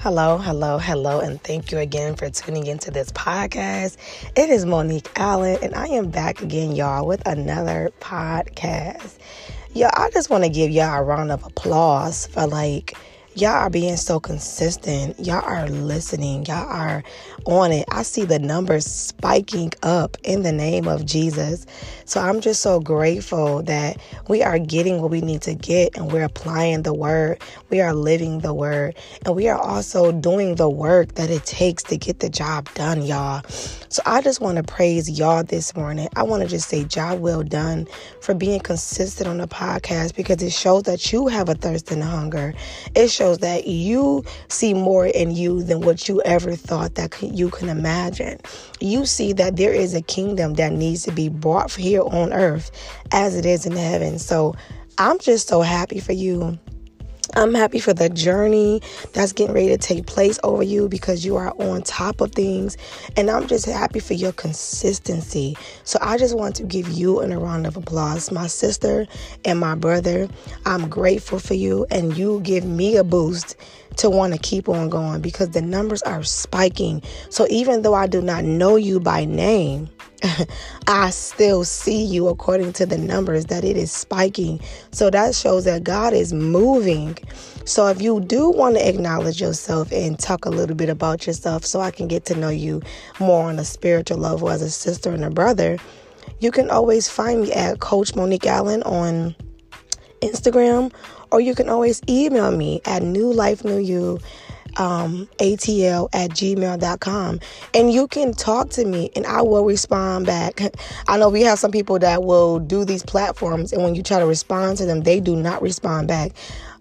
Hello, hello, hello, and thank you again for tuning into this podcast. It is Monique Allen, and I am back again, y'all, with another podcast. Y'all, I just want to give y'all a round of applause for like y'all are being so consistent. Y'all are listening. Y'all are on it. I see the numbers spiking up in the name of Jesus. So I'm just so grateful that we are getting what we need to get and we're applying the word. We are living the word. And we are also doing the work that it takes to get the job done, y'all. So I just want to praise y'all this morning. I want to just say, job well done for being consistent on the podcast because it shows that you have a thirst and a hunger. It shows shows that you see more in you than what you ever thought that you can imagine. You see that there is a kingdom that needs to be brought here on earth as it is in heaven. So I'm just so happy for you. I'm happy for the journey that's getting ready to take place over you because you are on top of things. And I'm just happy for your consistency. So I just want to give you a round of applause. My sister and my brother, I'm grateful for you. And you give me a boost to want to keep on going because the numbers are spiking. So even though I do not know you by name, I still see you according to the numbers that it is spiking. So that shows that God is moving. So if you do want to acknowledge yourself and talk a little bit about yourself so I can get to know you more on a spiritual level as a sister and a brother, you can always find me at Coach Monique Allen on Instagram or you can always email me at New Life New You um, atl at gmail.com and you can talk to me and I will respond back. I know we have some people that will do these platforms and when you try to respond to them, they do not respond back.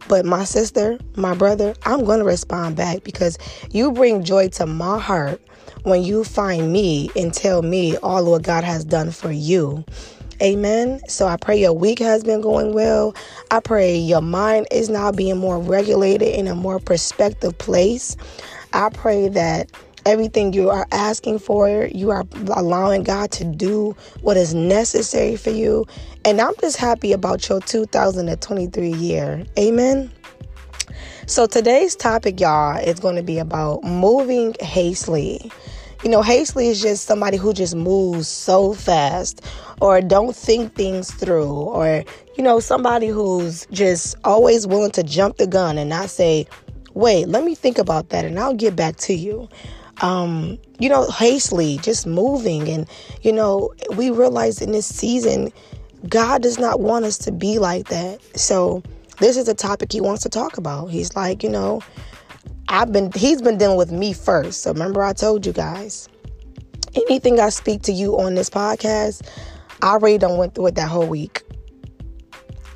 But my sister, my brother, I'm going to respond back because you bring joy to my heart when you find me and tell me all what God has done for you. Amen. So I pray your week has been going well. I pray your mind is now being more regulated in a more perspective place. I pray that everything you are asking for, you are allowing God to do what is necessary for you. And I'm just happy about your 2023 year. Amen. So today's topic, y'all, is going to be about moving hastily. You know, hastily is just somebody who just moves so fast or don't think things through or, you know, somebody who's just always willing to jump the gun and not say, wait, let me think about that and I'll get back to you. Um, you know, hastily, just moving. And, you know, we realize in this season, God does not want us to be like that. So, this is a topic he wants to talk about. He's like, you know, I've been he's been dealing with me first. So remember I told you guys. Anything I speak to you on this podcast, I already done went through it that whole week.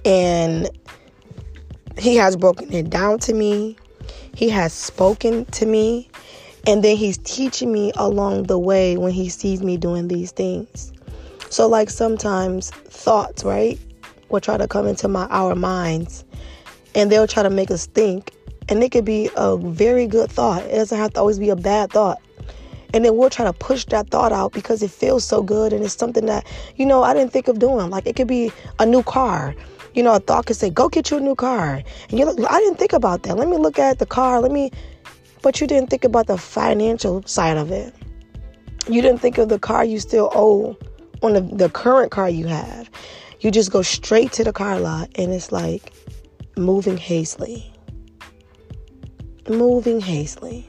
And he has broken it down to me. He has spoken to me. And then he's teaching me along the way when he sees me doing these things. So like sometimes thoughts, right, will try to come into my our minds and they'll try to make us think and it could be a very good thought. It doesn't have to always be a bad thought. And then we'll try to push that thought out because it feels so good and it's something that, you know, I didn't think of doing. Like it could be a new car. You know, a thought could say, go get you a new car. And you're like, I didn't think about that. Let me look at the car. Let me, but you didn't think about the financial side of it. You didn't think of the car you still owe on the, the current car you have. You just go straight to the car lot and it's like moving hastily moving hastily.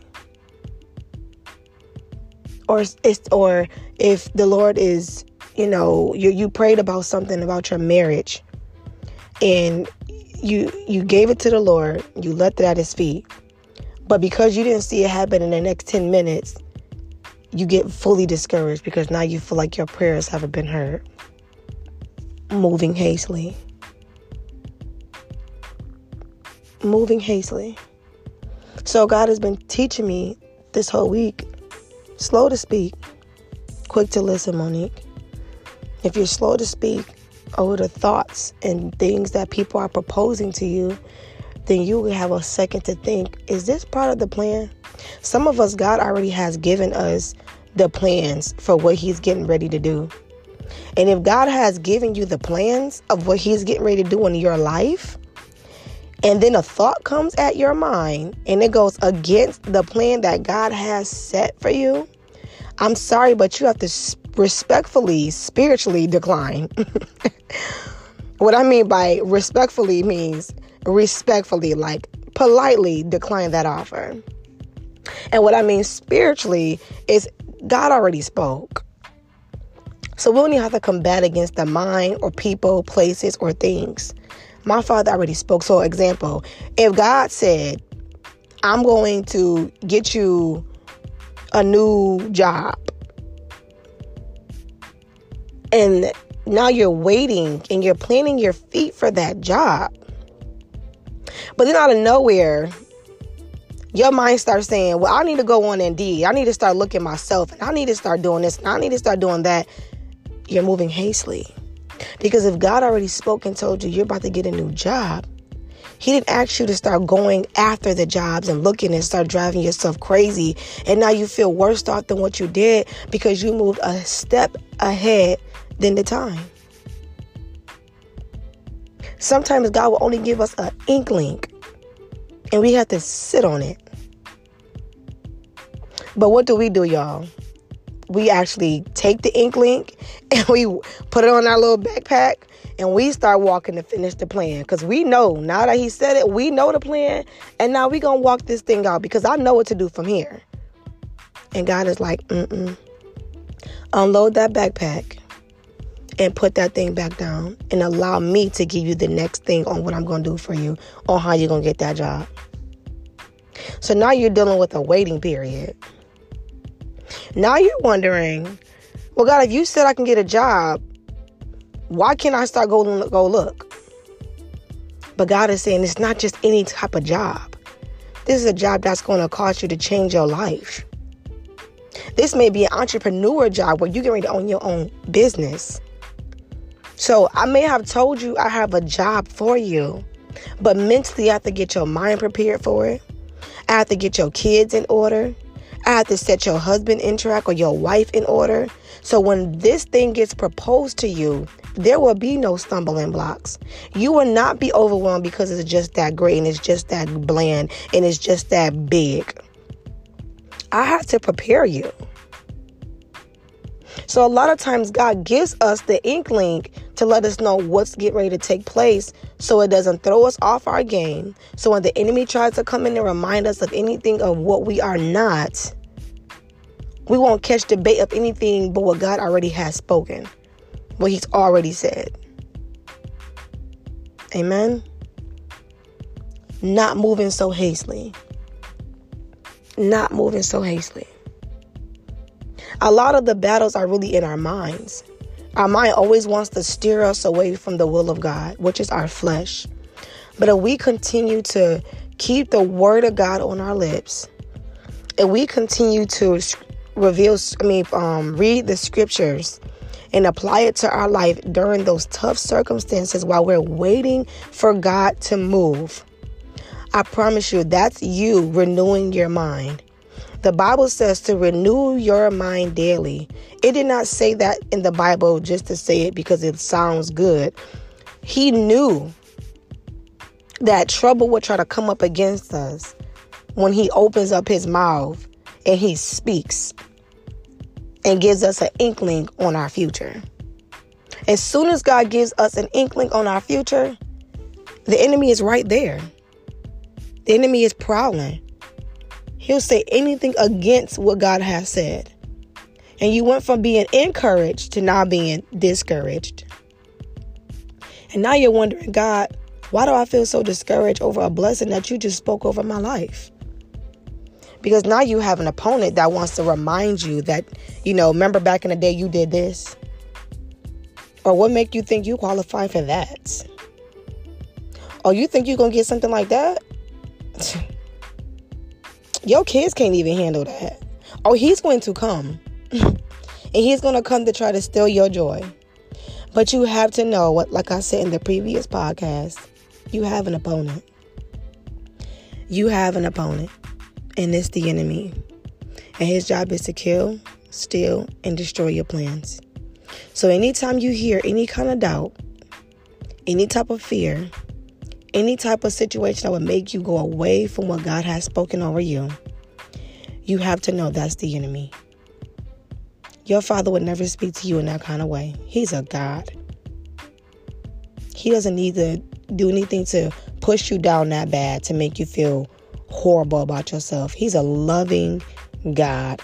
Or or if the Lord is, you know, you you prayed about something about your marriage and you you gave it to the Lord, you left it at his feet. But because you didn't see it happen in the next 10 minutes, you get fully discouraged because now you feel like your prayers haven't been heard. Moving hastily. Moving hastily. So God has been teaching me this whole week slow to speak, quick to listen, Monique. If you're slow to speak over the thoughts and things that people are proposing to you, then you will have a second to think is this part of the plan? Some of us, God already has given us the plans for what He's getting ready to do. And if God has given you the plans of what He's getting ready to do in your life, and then a thought comes at your mind and it goes against the plan that God has set for you, I'm sorry, but you have to respectfully, spiritually decline. what I mean by respectfully means respectfully, like politely decline that offer. And what I mean spiritually is God already spoke. So we even have to combat against the mind or people, places, or things. My father already spoke. So, example, if God said, I'm going to get you a new job, and now you're waiting and you're planning your feet for that job. But then out of nowhere, your mind starts saying, Well, I need to go on Indeed. I need to start looking myself. And I need to start doing this. And I need to start doing that. You're moving hastily. Because if God already spoke and told you you're about to get a new job, He didn't ask you to start going after the jobs and looking and start driving yourself crazy. And now you feel worse off than what you did because you moved a step ahead than the time. Sometimes God will only give us an inkling and we have to sit on it. But what do we do, y'all? We actually take the ink link and we put it on our little backpack and we start walking to finish the plan because we know now that he said it, we know the plan, and now we gonna walk this thing out because I know what to do from here. And God is like, mm-mm. Unload that backpack and put that thing back down and allow me to give you the next thing on what I'm to do for you on how you're to get that job. So now you're dealing with a waiting period. Now you're wondering, well, God, if you said I can get a job, why can't I start going go look? But God is saying it's not just any type of job. This is a job that's going to cause you to change your life. This may be an entrepreneur job where you get ready to own your own business. So I may have told you I have a job for you, but mentally I have to get your mind prepared for it. I have to get your kids in order. I have to set your husband in track or your wife in order. So when this thing gets proposed to you, there will be no stumbling blocks. You will not be overwhelmed because it's just that great and it's just that bland and it's just that big. I have to prepare you. So a lot of times God gives us the inkling to let us know what's getting ready to take place so it doesn't throw us off our game. So when the enemy tries to come in and remind us of anything of what we are not, we won't catch the bait of anything but what God already has spoken, what He's already said. Amen. Not moving so hastily. Not moving so hastily a lot of the battles are really in our minds. Our mind always wants to steer us away from the will of God, which is our flesh. But if we continue to keep the word of God on our lips, and we continue to reveal, I mean, um, read the scriptures and apply it to our life during those tough circumstances while we're waiting for God to move, I promise you that's you renewing your mind. The Bible says to renew your mind daily. It did not say that in the Bible just to say it because it sounds good. He knew that trouble would try to come up against us when he opens up his mouth and he speaks and gives us an inkling on our future. As soon as God gives us an inkling on our future, the enemy is right there. The enemy is prowling. He'll say anything against what God has said. And you went from being encouraged to now being discouraged. And now you're wondering, God, why do I feel so discouraged over a blessing that you just spoke over my life? Because now you have an opponent that wants to remind you that, you know, remember back in the day you did this? Or what make you think you qualify for that? Oh, you think you're going to get something like that? Your kids can't even handle that. Oh, he's going to come. and he's going to come to try to steal your joy. But you have to know what, like I said in the previous podcast, you have an opponent. You have an opponent, and it's the enemy. And his job is to kill, steal, and destroy your plans. So anytime you hear any kind of doubt, any type of fear, any type of situation that would make you go away from what God has spoken over you, you have to know that's the enemy. Your father would never speak to you in that kind of way. He's a God. He doesn't need to do anything to push you down that bad to make you feel horrible about yourself. He's a loving God.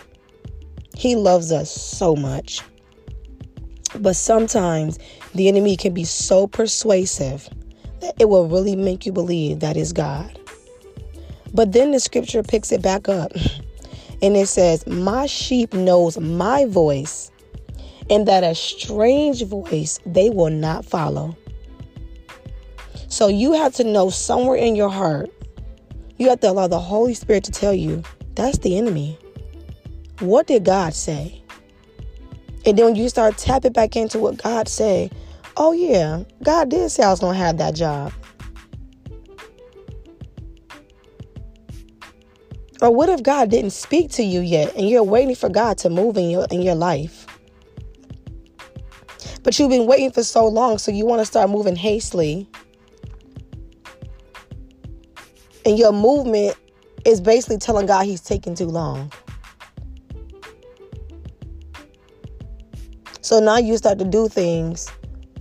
He loves us so much. But sometimes the enemy can be so persuasive it will really make you believe that is God. But then the scripture picks it back up and it says, My sheep knows my voice, and that a strange voice they will not follow. So you have to know somewhere in your heart, you have to allow the Holy Spirit to tell you that's the enemy. What did God say? And then when you start tapping back into what God said, oh yeah, God did say I was gonna have that job. Or what if God didn't speak to you yet and you're waiting for God to move in your in your life? But you've been waiting for so long, so you want to start moving hastily. And your movement is basically telling God he's taking too long. So now you start to do things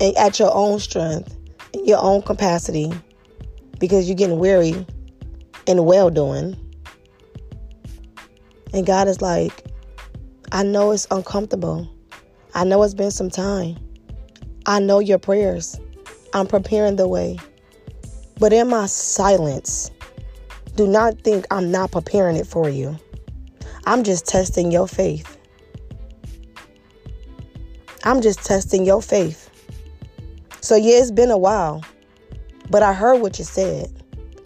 at your own strength, in your own capacity, because you're getting weary and well doing. And God is like, I know it's uncomfortable. I know it's been some time. I know your prayers. I'm preparing the way. But in my silence, do not think I'm not preparing it for you. I'm just testing your faith. I'm just testing your faith. So, yeah, it's been a while, but I heard what you said,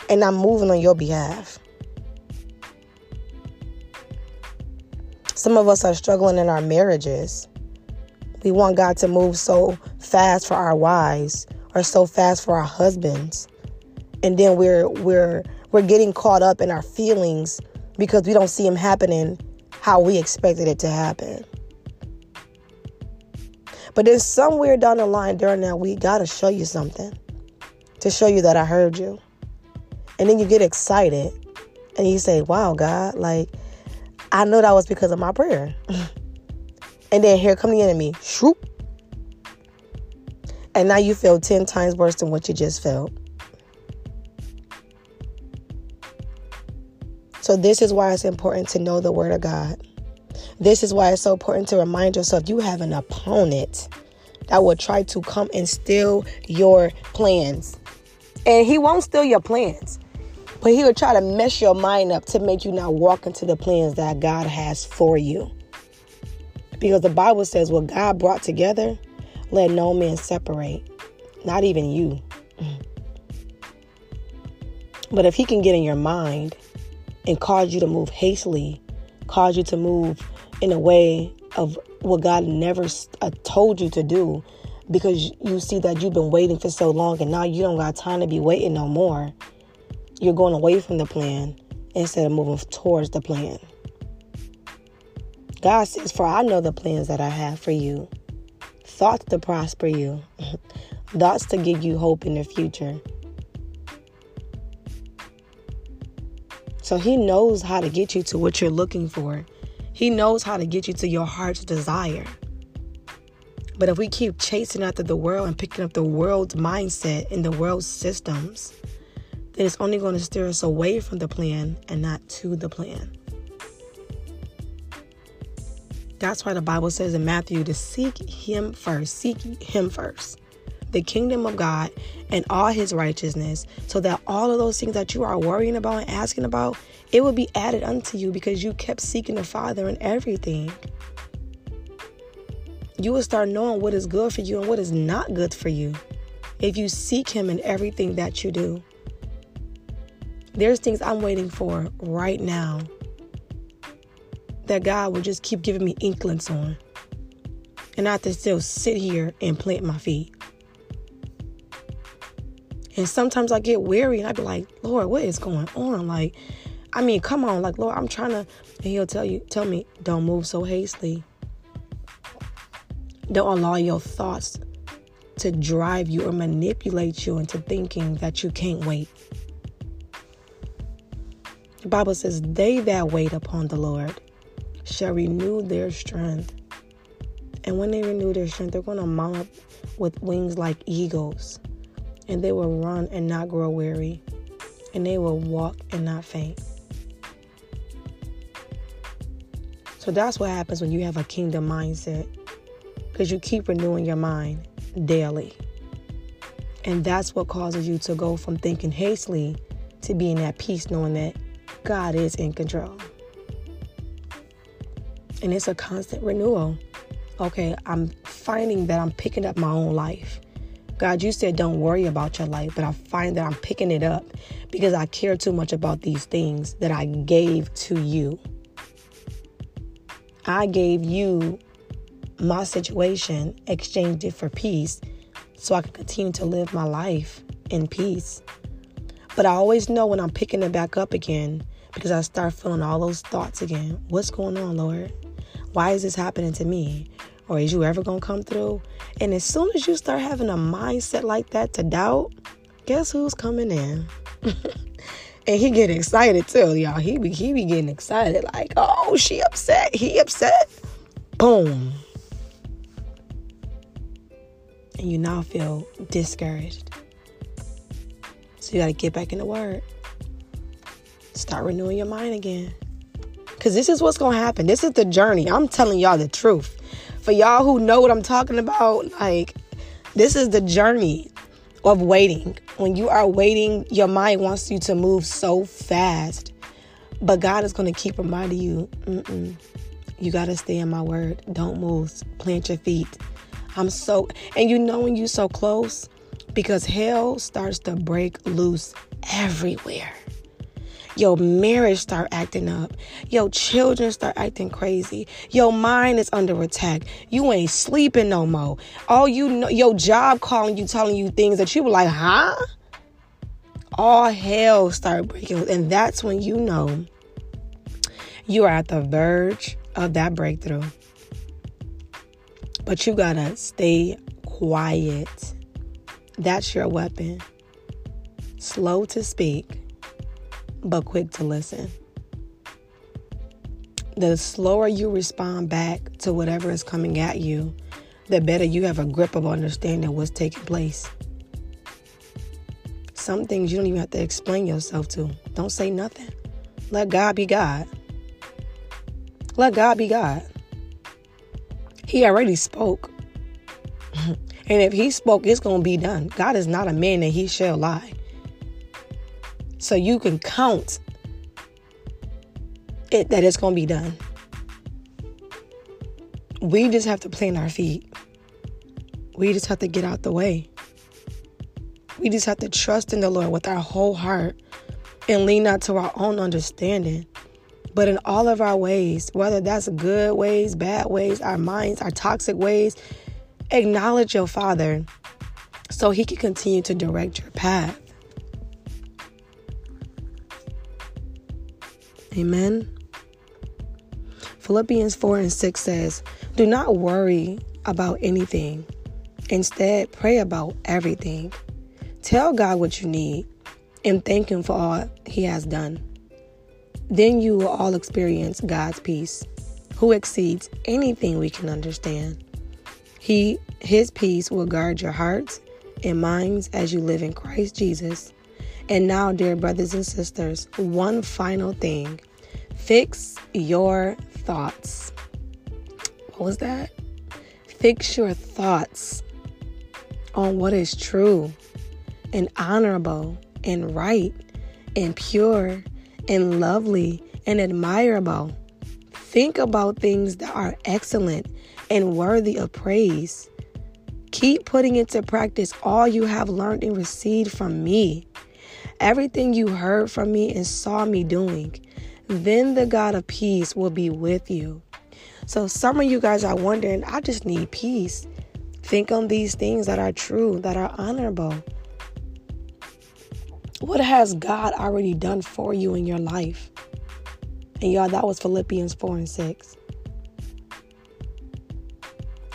and I'm moving on your behalf. Some of us are struggling in our marriages. We want God to move so fast for our wives or so fast for our husbands. And then we're we're we're getting caught up in our feelings because we don't see him happening how we expected it to happen. But then somewhere down the line during that week, God will show you something to show you that I heard you. And then you get excited and you say, Wow, God, like, I know that was because of my prayer. and then here come the enemy. And now you feel 10 times worse than what you just felt. So, this is why it's important to know the Word of God. This is why it's so important to remind yourself you have an opponent that will try to come and steal your plans. And he won't steal your plans, but he will try to mess your mind up to make you not walk into the plans that God has for you. Because the Bible says, what God brought together, let no man separate, not even you. But if he can get in your mind and cause you to move hastily, cause you to move in a way of what God never uh, told you to do because you see that you've been waiting for so long and now you don't got time to be waiting no more. You're going away from the plan instead of moving towards the plan. God says, For I know the plans that I have for you thoughts to prosper you, thoughts to give you hope in the future. So He knows how to get you to what you're looking for. He knows how to get you to your heart's desire. But if we keep chasing after the world and picking up the world's mindset and the world's systems, then it's only going to steer us away from the plan and not to the plan. That's why the Bible says in Matthew to seek Him first. Seek Him first. The kingdom of God and all His righteousness, so that all of those things that you are worrying about and asking about, it will be added unto you because you kept seeking the Father in everything. You will start knowing what is good for you and what is not good for you if you seek Him in everything that you do. There's things I'm waiting for right now that God will just keep giving me inklings on. And I have to still sit here and plant my feet. And sometimes I get weary and I be like, Lord, what is going on? Like, I mean, come on, like Lord, I'm trying to, and He'll tell you, tell me, don't move so hastily. Don't allow your thoughts to drive you or manipulate you into thinking that you can't wait. The Bible says, They that wait upon the Lord shall renew their strength. And when they renew their strength, they're going to mount up with wings like eagles. And they will run and not grow weary. And they will walk and not faint. So that's what happens when you have a kingdom mindset. Because you keep renewing your mind daily. And that's what causes you to go from thinking hastily to being at peace, knowing that God is in control. And it's a constant renewal. Okay, I'm finding that I'm picking up my own life. God, you said don't worry about your life, but I find that I'm picking it up because I care too much about these things that I gave to you. I gave you my situation, exchanged it for peace, so I can continue to live my life in peace. But I always know when I'm picking it back up again because I start feeling all those thoughts again. What's going on, Lord? Why is this happening to me? Or is you ever to come through? And as soon as you start having a mindset like that to doubt, guess who's coming in? and he get excited too, y'all. He be he be getting excited like, "Oh, she upset. He upset." Boom. And you now feel discouraged. So you got to get back in the word. Start renewing your mind again. Because this is what's to happen. This is the journey. I'm telling y'all the truth. For y'all who know what I'm talking about, like, this is the journey of waiting. When you are waiting, your mind wants you to move so fast. But God is going to keep reminding you, Mm-mm, you got to stay in my word. Don't move. Plant your feet. I'm so, and you know when you're so close because hell starts to break loose everywhere your marriage start acting up. Your children start acting crazy. Your mind is under attack. You ain't sleeping no more. All you know your job calling you telling you things that you were like huh? All hell start breaking and that's when you know you are at the verge of that breakthrough. But you gotta stay quiet. That's your weapon. Slow to speak but quick to listen. The slower you respond back to whatever is coming at you, the better you have a grip of understanding what's taking place. Some things you don't even have to explain yourself to. Don't say nothing. Let God be God. Let God be God. He already spoke. and if he spoke, it's going to be done. God is not a man that he shall lie so you can count it that it's going to be done. We just have to plant our feet. We just have to get out the way. We just have to trust in the Lord with our whole heart and lean not to our own understanding. But in all of our ways, whether that's good ways, bad ways, our minds, our toxic ways, acknowledge your Father so He can continue to direct your path. Amen. Philippians 4 and 6 says, Do not worry about anything. Instead, pray about everything. Tell God what you need and thank Him for all He has done. Then you will all experience God's peace, who exceeds anything we can understand. He, His peace will guard your hearts and minds as you live in Christ Jesus. And now, dear brothers and sisters, one final thing fix your thoughts. What was that? Fix your thoughts on what is true and honorable and right and pure and lovely and admirable. Think about things that are excellent and worthy of praise. Keep putting into practice all you have learned and received from me everything you heard from me and saw me doing, then the God of peace will be with you. So, some of you guys are wondering, I just need peace. Think on these things that are true, that are honorable. What has God already done for you in your life? And y'all, that was Philippians 4 and 6.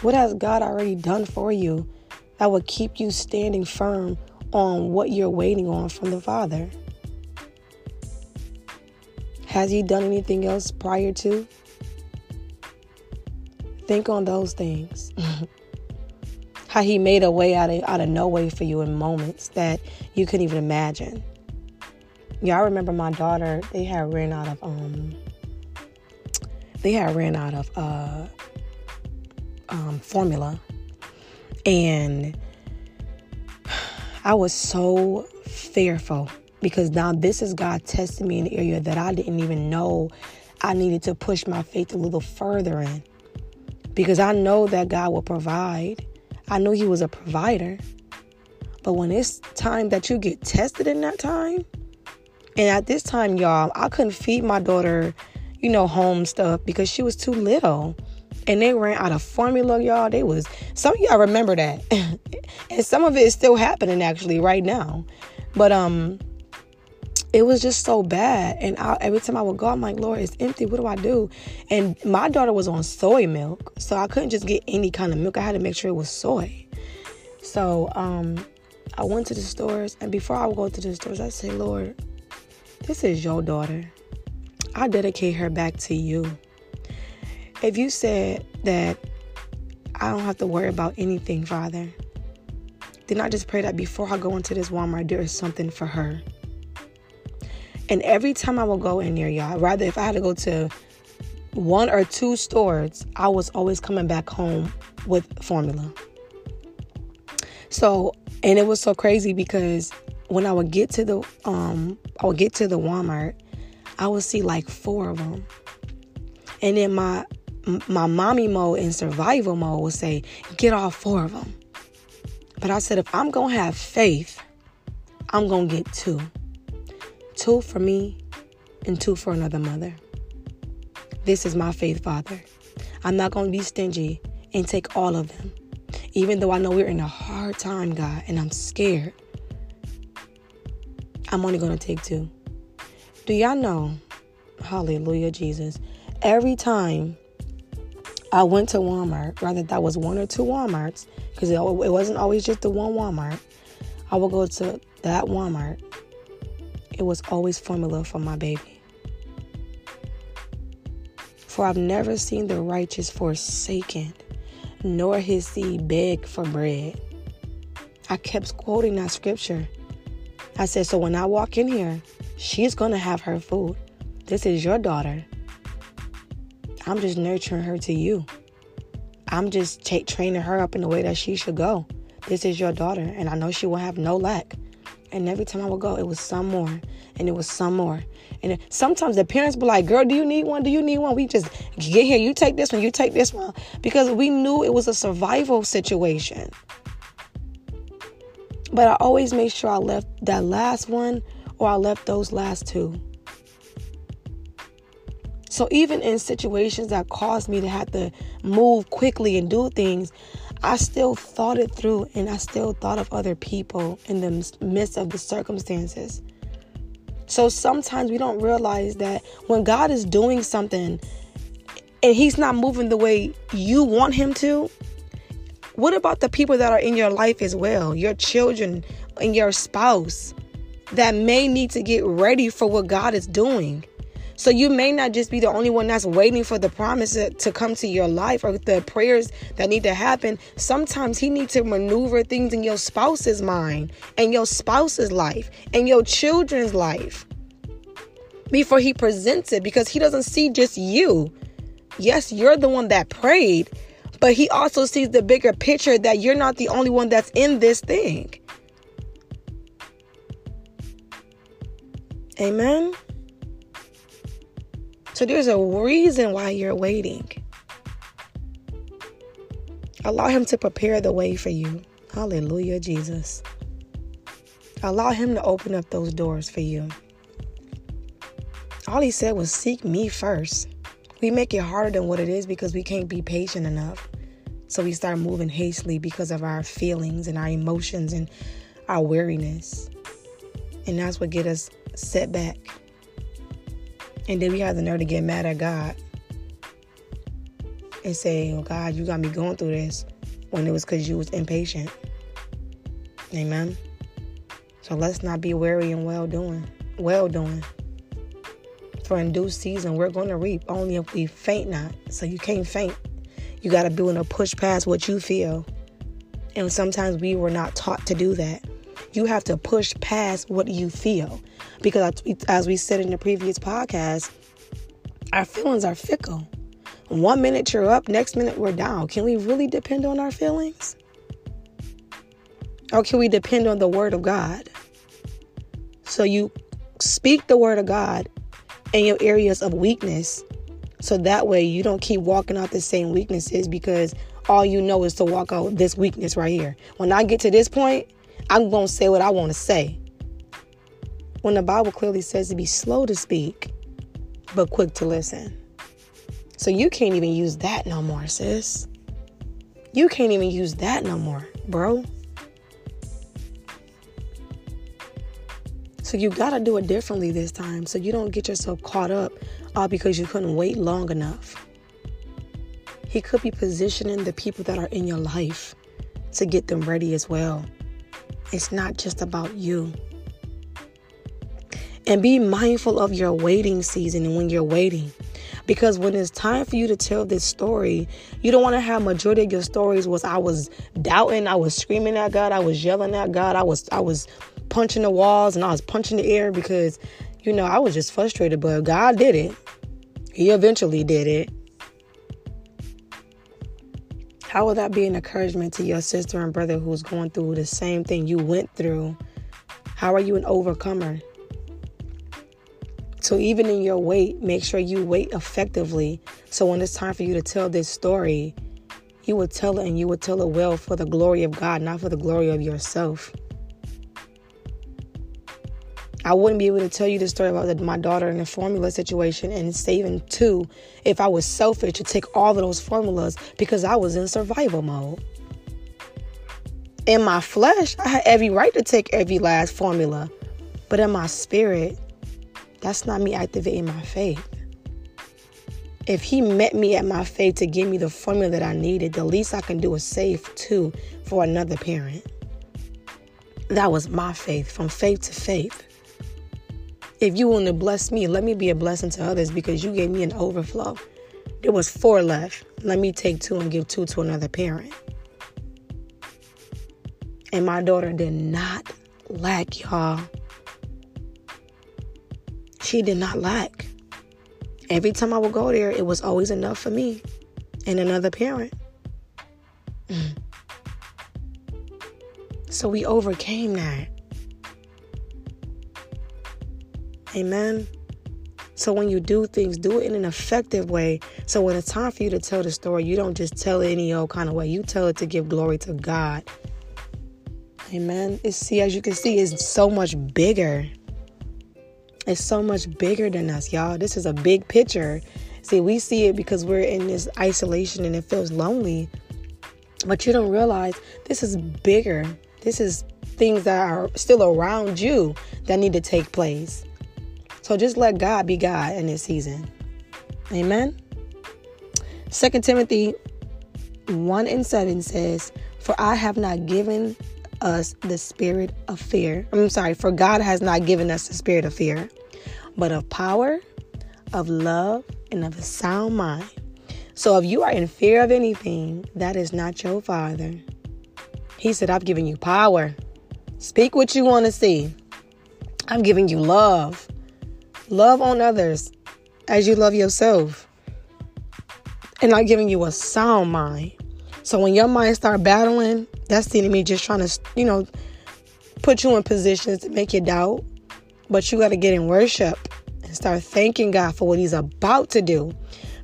What has God already done for you that will keep you standing firm on what you're waiting on from the Father. Has He done anything else prior to? Think on those things. How He made a way out of, out of no way for you in moments that you couldn't even imagine. Yeah, I remember my daughter, they had ran out of um they had ran out of uh um formula and I was so fearful because now this is God testing me in the area that I didn't even know I needed to push my faith a little further in. Because I know that God will provide. I knew He was a provider. But when it's time that you get tested in that time, and at this time, y'all, I couldn't feed my daughter, you know, home stuff because she was too little. And they ran out of formula, y'all. They was some of y'all remember that. and some of it is still happening actually right now. But um it was just so bad. And I, every time I would go, I'm like, Lord, it's empty. What do I do? And my daughter was on soy milk, so I couldn't just get any kind of milk. I had to make sure it was soy. So um, I went to the stores, and before I would go to the stores, I say, Lord, this is your daughter. I dedicate her back to you. If you said that I don't have to worry about anything, Father, then I just pray that before I go into this Walmart, there is something for her. And every time I will go in there, y'all, rather if I had to go to one or two stores, I was always coming back home with formula. So, and it was so crazy because when I would get to the um I would get to the Walmart, I would see like four of them. And then my my mommy mode and survival mode would say, get all four of them. But I said, if I'm going to have faith, I'm going to get two. Two for me and two for another mother. This is my faith, Father. I'm not going to be stingy and take all of them. Even though I know we're in a hard time, God, and I'm scared. I'm only going to take two. Do y'all know? Hallelujah, Jesus. Every time I went to Walmart, rather that was one or two Walmarts, because it, it wasn't always just the one Walmart. I would go to that Walmart. It was always formula for my baby. For I've never seen the righteous forsaken, nor his seed beg for bread. I kept quoting that scripture. I said, So when I walk in here, she's going to have her food. This is your daughter. I'm just nurturing her to you. I'm just t- training her up in the way that she should go. This is your daughter, and I know she will have no lack. And every time I would go, it was some more, and it was some more. And sometimes the parents be like, "Girl, do you need one? Do you need one?" We just get here. You take this one. You take this one, because we knew it was a survival situation. But I always made sure I left that last one or I left those last two. So even in situations that caused me to have to move quickly and do things, I still thought it through and I still thought of other people in the midst of the circumstances. So sometimes we don't realize that when God is doing something and He's not moving the way you want Him to, what about the people that are in your life as well? Your children and your spouse that may need to get ready for what God is doing. So you may not just be the only one that's waiting for the promise to come to your life or the prayers that need to happen. Sometimes he needs to maneuver things in your spouse's mind and your spouse's life and your children's life before he presents it because he doesn't see just you. Yes, you're the one that prayed, but he also sees the bigger picture that you're not the only one that's in this thing. Amen. So there's a reason why you're waiting. Allow him to prepare the way for you. Hallelujah, Jesus. Allow him to open up those doors for you. All he said was, Seek me first. We make it harder than what it is because we can't be patient enough. So we start moving hastily because of our feelings and our emotions and our weariness. And that's what get us set back. And then we have the nerve to get mad at God and say, Oh God, you got me going through this when it was because you was impatient. Amen. So let's not be weary and well doing. Well doing. For in due season, we're going to reap only if we faint not. So you can't faint. You got to be able to push past what you feel. And sometimes we were not taught to do that. You have to push past what you feel. Because as we said in the previous podcast, our feelings are fickle. One minute you're up, next minute we're down. Can we really depend on our feelings? Or can we depend on the Word of God? So you speak the Word of God in your areas of weakness. So that way you don't keep walking out the same weaknesses because all you know is to walk out this weakness right here. When I get to this point, I'm going to say what I want to say. When the Bible clearly says to be slow to speak, but quick to listen. So you can't even use that no more, sis. You can't even use that no more, bro. So you got to do it differently this time so you don't get yourself caught up all because you couldn't wait long enough. He could be positioning the people that are in your life to get them ready as well. It's not just about you. And be mindful of your waiting season and when you're waiting. Because when it's time for you to tell this story, you don't want to have majority of your stories was I was doubting, I was screaming at God, I was yelling at God, I was I was punching the walls and I was punching the air because you know, I was just frustrated, but God did it. He eventually did it. How will that be an encouragement to your sister and brother who's going through the same thing you went through? How are you an overcomer? So, even in your wait, make sure you wait effectively. So, when it's time for you to tell this story, you will tell it and you will tell it well for the glory of God, not for the glory of yourself. I wouldn't be able to tell you the story about the, my daughter in the formula situation and saving two if I was selfish to take all of those formulas because I was in survival mode. In my flesh, I had every right to take every last formula, but in my spirit, that's not me activating my faith. If he met me at my faith to give me the formula that I needed, the least I can do is save two for another parent. That was my faith, from faith to faith. If you want to bless me, let me be a blessing to others because you gave me an overflow. There was four left. Let me take two and give two to another parent. And my daughter did not lack, y'all. She did not lack. Every time I would go there, it was always enough for me and another parent. Mm. So we overcame that. Amen. So when you do things, do it in an effective way. So when it's time for you to tell the story, you don't just tell it any old kind of way. You tell it to give glory to God. Amen. It's see, as you can see, it's so much bigger. It's so much bigger than us, y'all. This is a big picture. See, we see it because we're in this isolation and it feels lonely. But you don't realize this is bigger. This is things that are still around you that need to take place. So just let God be God in this season. Amen. Second Timothy 1 and 7 says, For I have not given us the spirit of fear. I'm sorry, for God has not given us the spirit of fear, but of power, of love, and of a sound mind. So if you are in fear of anything, that is not your father. He said, I've given you power. Speak what you want to see. I'm giving you love. Love on others as you love yourself. And I'm giving you a sound mind. So when your mind start battling, that's the enemy just trying to, you know, put you in positions to make you doubt. But you got to get in worship and start thanking God for what He's about to do.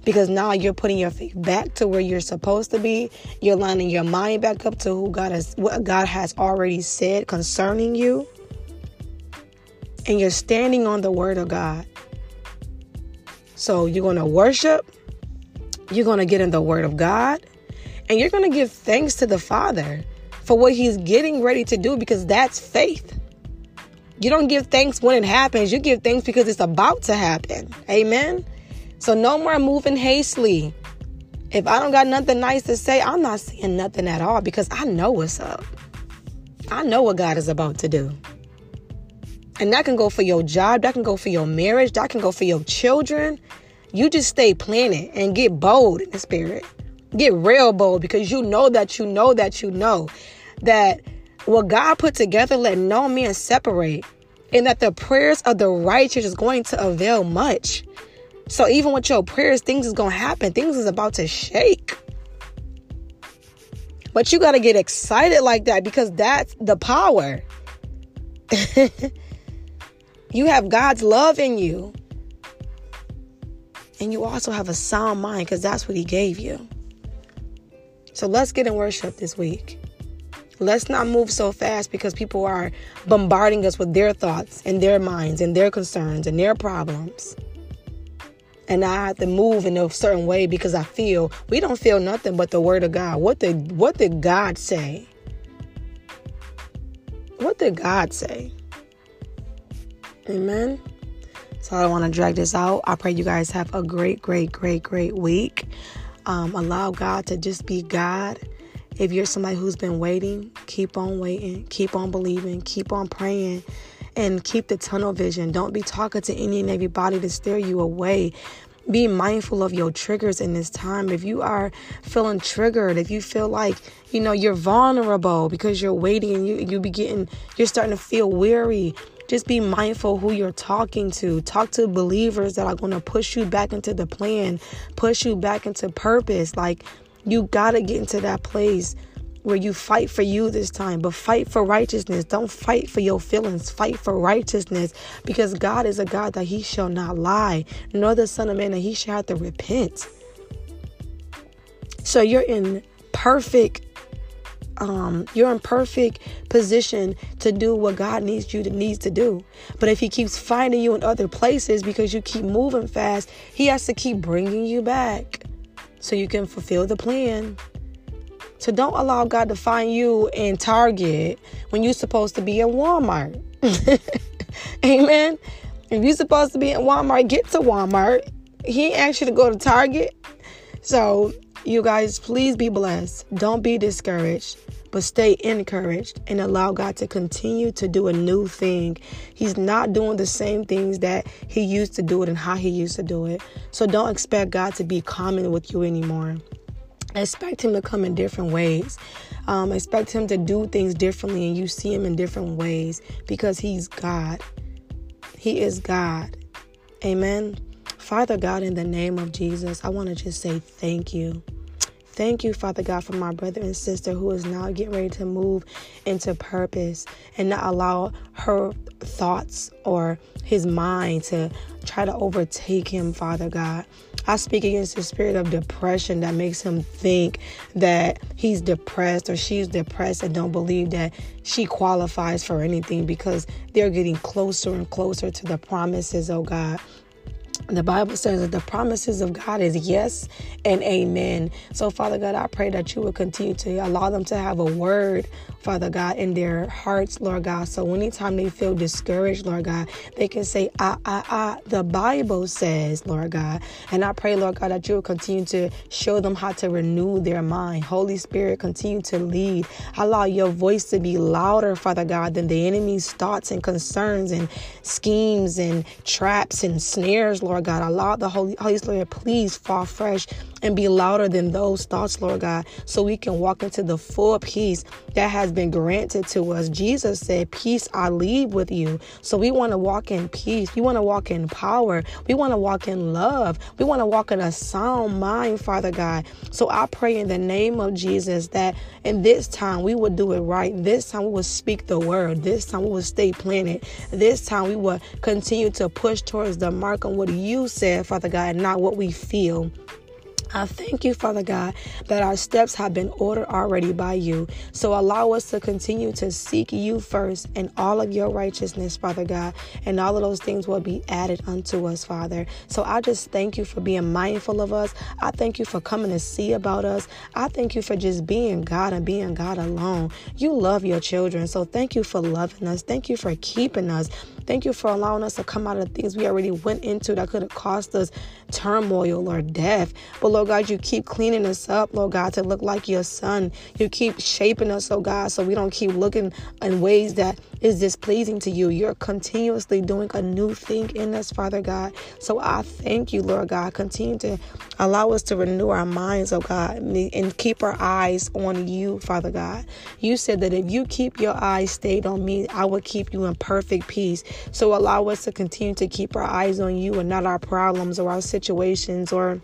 Because now you're putting your faith back to where you're supposed to be. You're lining your mind back up to who God has, what God has already said concerning you. And you're standing on the Word of God. So you're going to worship. You're going to get in the Word of God. And you're going to give thanks to the Father for what He's getting ready to do because that's faith. You don't give thanks when it happens, you give thanks because it's about to happen. Amen. So no more moving hastily. If I don't got nothing nice to say, I'm not saying nothing at all because I know what's up. I know what God is about to do. And that can go for your job, that can go for your marriage, that can go for your children. You just stay planted and get bold in the spirit. Get real bold because you know that you know that you know that what God put together, let no man separate. And that the prayers of the righteous is going to avail much. So even with your prayers, things is gonna happen. Things is about to shake. But you gotta get excited like that because that's the power. you have God's love in you. And you also have a sound mind because that's what He gave you. So let's get in worship this week. Let's not move so fast because people are bombarding us with their thoughts and their minds and their concerns and their problems. And I have to move in a certain way because I feel we don't feel nothing but the word of God. What did what did God say? What did God say? Amen. So I don't want to drag this out. I pray you guys have a great, great, great, great week. Um, allow God to just be God if you're somebody who's been waiting, keep on waiting, keep on believing, keep on praying, and keep the tunnel vision. Don't be talking to any and everybody to steer you away. Be mindful of your triggers in this time. If you are feeling triggered, if you feel like you know you're vulnerable because you're waiting and you you be getting you're starting to feel weary, just be mindful who you're talking to. Talk to believers that are going to push you back into the plan, push you back into purpose. Like you got to get into that place where you fight for you this time, but fight for righteousness. Don't fight for your feelings. Fight for righteousness because God is a God that he shall not lie, nor the Son of Man that he shall have to repent. So you're in perfect um, you're in perfect position to do what God needs you to needs to do. But if He keeps finding you in other places because you keep moving fast, He has to keep bringing you back so you can fulfill the plan. So don't allow God to find you in Target when you're supposed to be in Walmart. Amen. If you're supposed to be in Walmart, get to Walmart. He asked you to go to Target. So, you guys, please be blessed. Don't be discouraged, but stay encouraged and allow God to continue to do a new thing. He's not doing the same things that He used to do it and how He used to do it. So, don't expect God to be common with you anymore. Expect him to come in different ways. Um, expect him to do things differently, and you see him in different ways because he's God. He is God. Amen. Father God, in the name of Jesus, I want to just say thank you. Thank you, Father God, for my brother and sister who is now getting ready to move into purpose and not allow her thoughts or his mind to try to overtake him, Father God. I speak against the spirit of depression that makes him think that he's depressed or she's depressed and don't believe that she qualifies for anything because they're getting closer and closer to the promises, oh God. The Bible says that the promises of God is yes and amen. So, Father God, I pray that you will continue to allow them to have a word Father God, in their hearts, Lord God. So anytime they feel discouraged, Lord God, they can say, ah, ah, ah, the Bible says, Lord God. And I pray, Lord God, that you will continue to show them how to renew their mind. Holy Spirit, continue to lead. Allow your voice to be louder, Father God, than the enemy's thoughts and concerns and schemes and traps and snares, Lord God. Allow the Holy, Holy Spirit, please fall fresh and be louder than those thoughts, Lord God, so we can walk into the full peace that has been granted to us. Jesus said, Peace I leave with you. So we want to walk in peace. We want to walk in power. We want to walk in love. We want to walk in a sound mind, Father God. So I pray in the name of Jesus that in this time we would do it right. This time we will speak the word. This time we will stay planted. This time we will continue to push towards the mark on what you said, Father God, not what we feel. I thank you, Father God, that our steps have been ordered already by you. So allow us to continue to seek you first and all of your righteousness, Father God, and all of those things will be added unto us, Father. So I just thank you for being mindful of us. I thank you for coming to see about us. I thank you for just being God and being God alone. You love your children. So thank you for loving us. Thank you for keeping us. Thank you for allowing us to come out of the things we already went into that could have cost us turmoil or death. But Lord God, you keep cleaning us up, Lord God, to look like your son. You keep shaping us, oh God, so we don't keep looking in ways that is displeasing to you. You're continuously doing a new thing in us, Father God. So I thank you, Lord God. Continue to allow us to renew our minds, oh God, and keep our eyes on you, Father God. You said that if you keep your eyes stayed on me, I will keep you in perfect peace. So allow us to continue to keep our eyes on you and not our problems or our situations or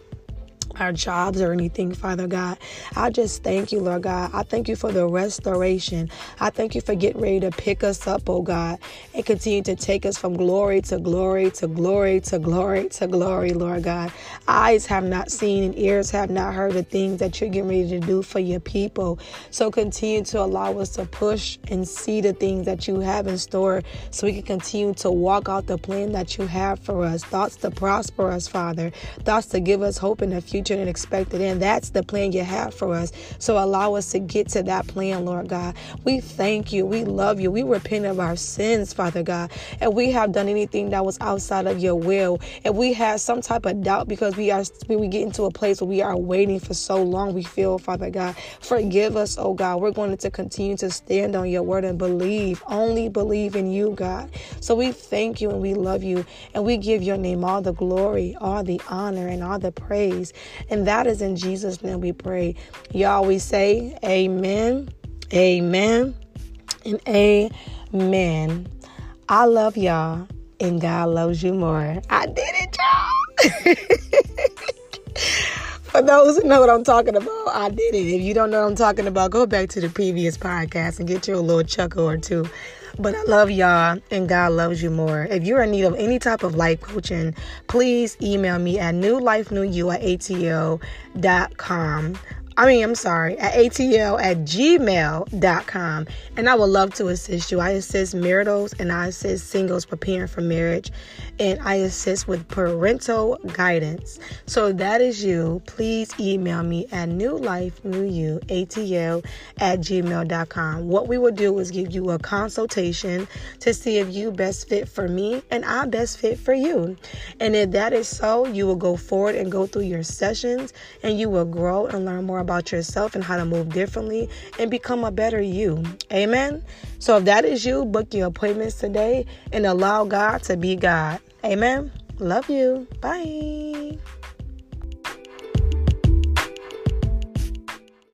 our jobs or anything, Father God. I just thank you, Lord God. I thank you for the restoration. I thank you for getting ready to pick us up, oh God, and continue to take us from glory to glory to glory to glory to glory, Lord God. Eyes have not seen and ears have not heard the things that you're getting ready to do for your people. So continue to allow us to push and see the things that you have in store so we can continue to walk out the plan that you have for us. Thoughts to prosper us, Father. Thoughts to give us hope in the future future and expected and That's the plan you have for us. So allow us to get to that plan, Lord God. We thank you. We love you. We repent of our sins, Father God. And we have done anything that was outside of your will. And we have some type of doubt because we are we get into a place where we are waiting for so long, we feel, Father God. Forgive us, oh God. We're going to continue to stand on your word and believe. Only believe in you, God. So we thank you and we love you. And we give your name all the glory, all the honor, and all the praise. And that is in Jesus' name we pray. Y'all, we say amen, amen, and amen. I love y'all, and God loves you more. I did it, y'all. For those who know what I'm talking about, I did it. If you don't know what I'm talking about, go back to the previous podcast and get you a little chuckle or two. But I love y'all and God loves you more. If you're in need of any type of life coaching, please email me at newlifenewyou at atl.com. I mean, I'm sorry, at atl at gmail.com. And I would love to assist you. I assist maritals and I assist singles preparing for marriage. And I assist with parental guidance. So that is you, please email me at newlifenewyouatl at gmail.com. What we will do is give you a consultation to see if you best fit for me and I best fit for you. And if that is so, you will go forward and go through your sessions and you will grow and learn more about yourself and how to move differently and become a better you. Amen. So if that is you, book your appointments today and allow God to be God. Amen. Love you. Bye.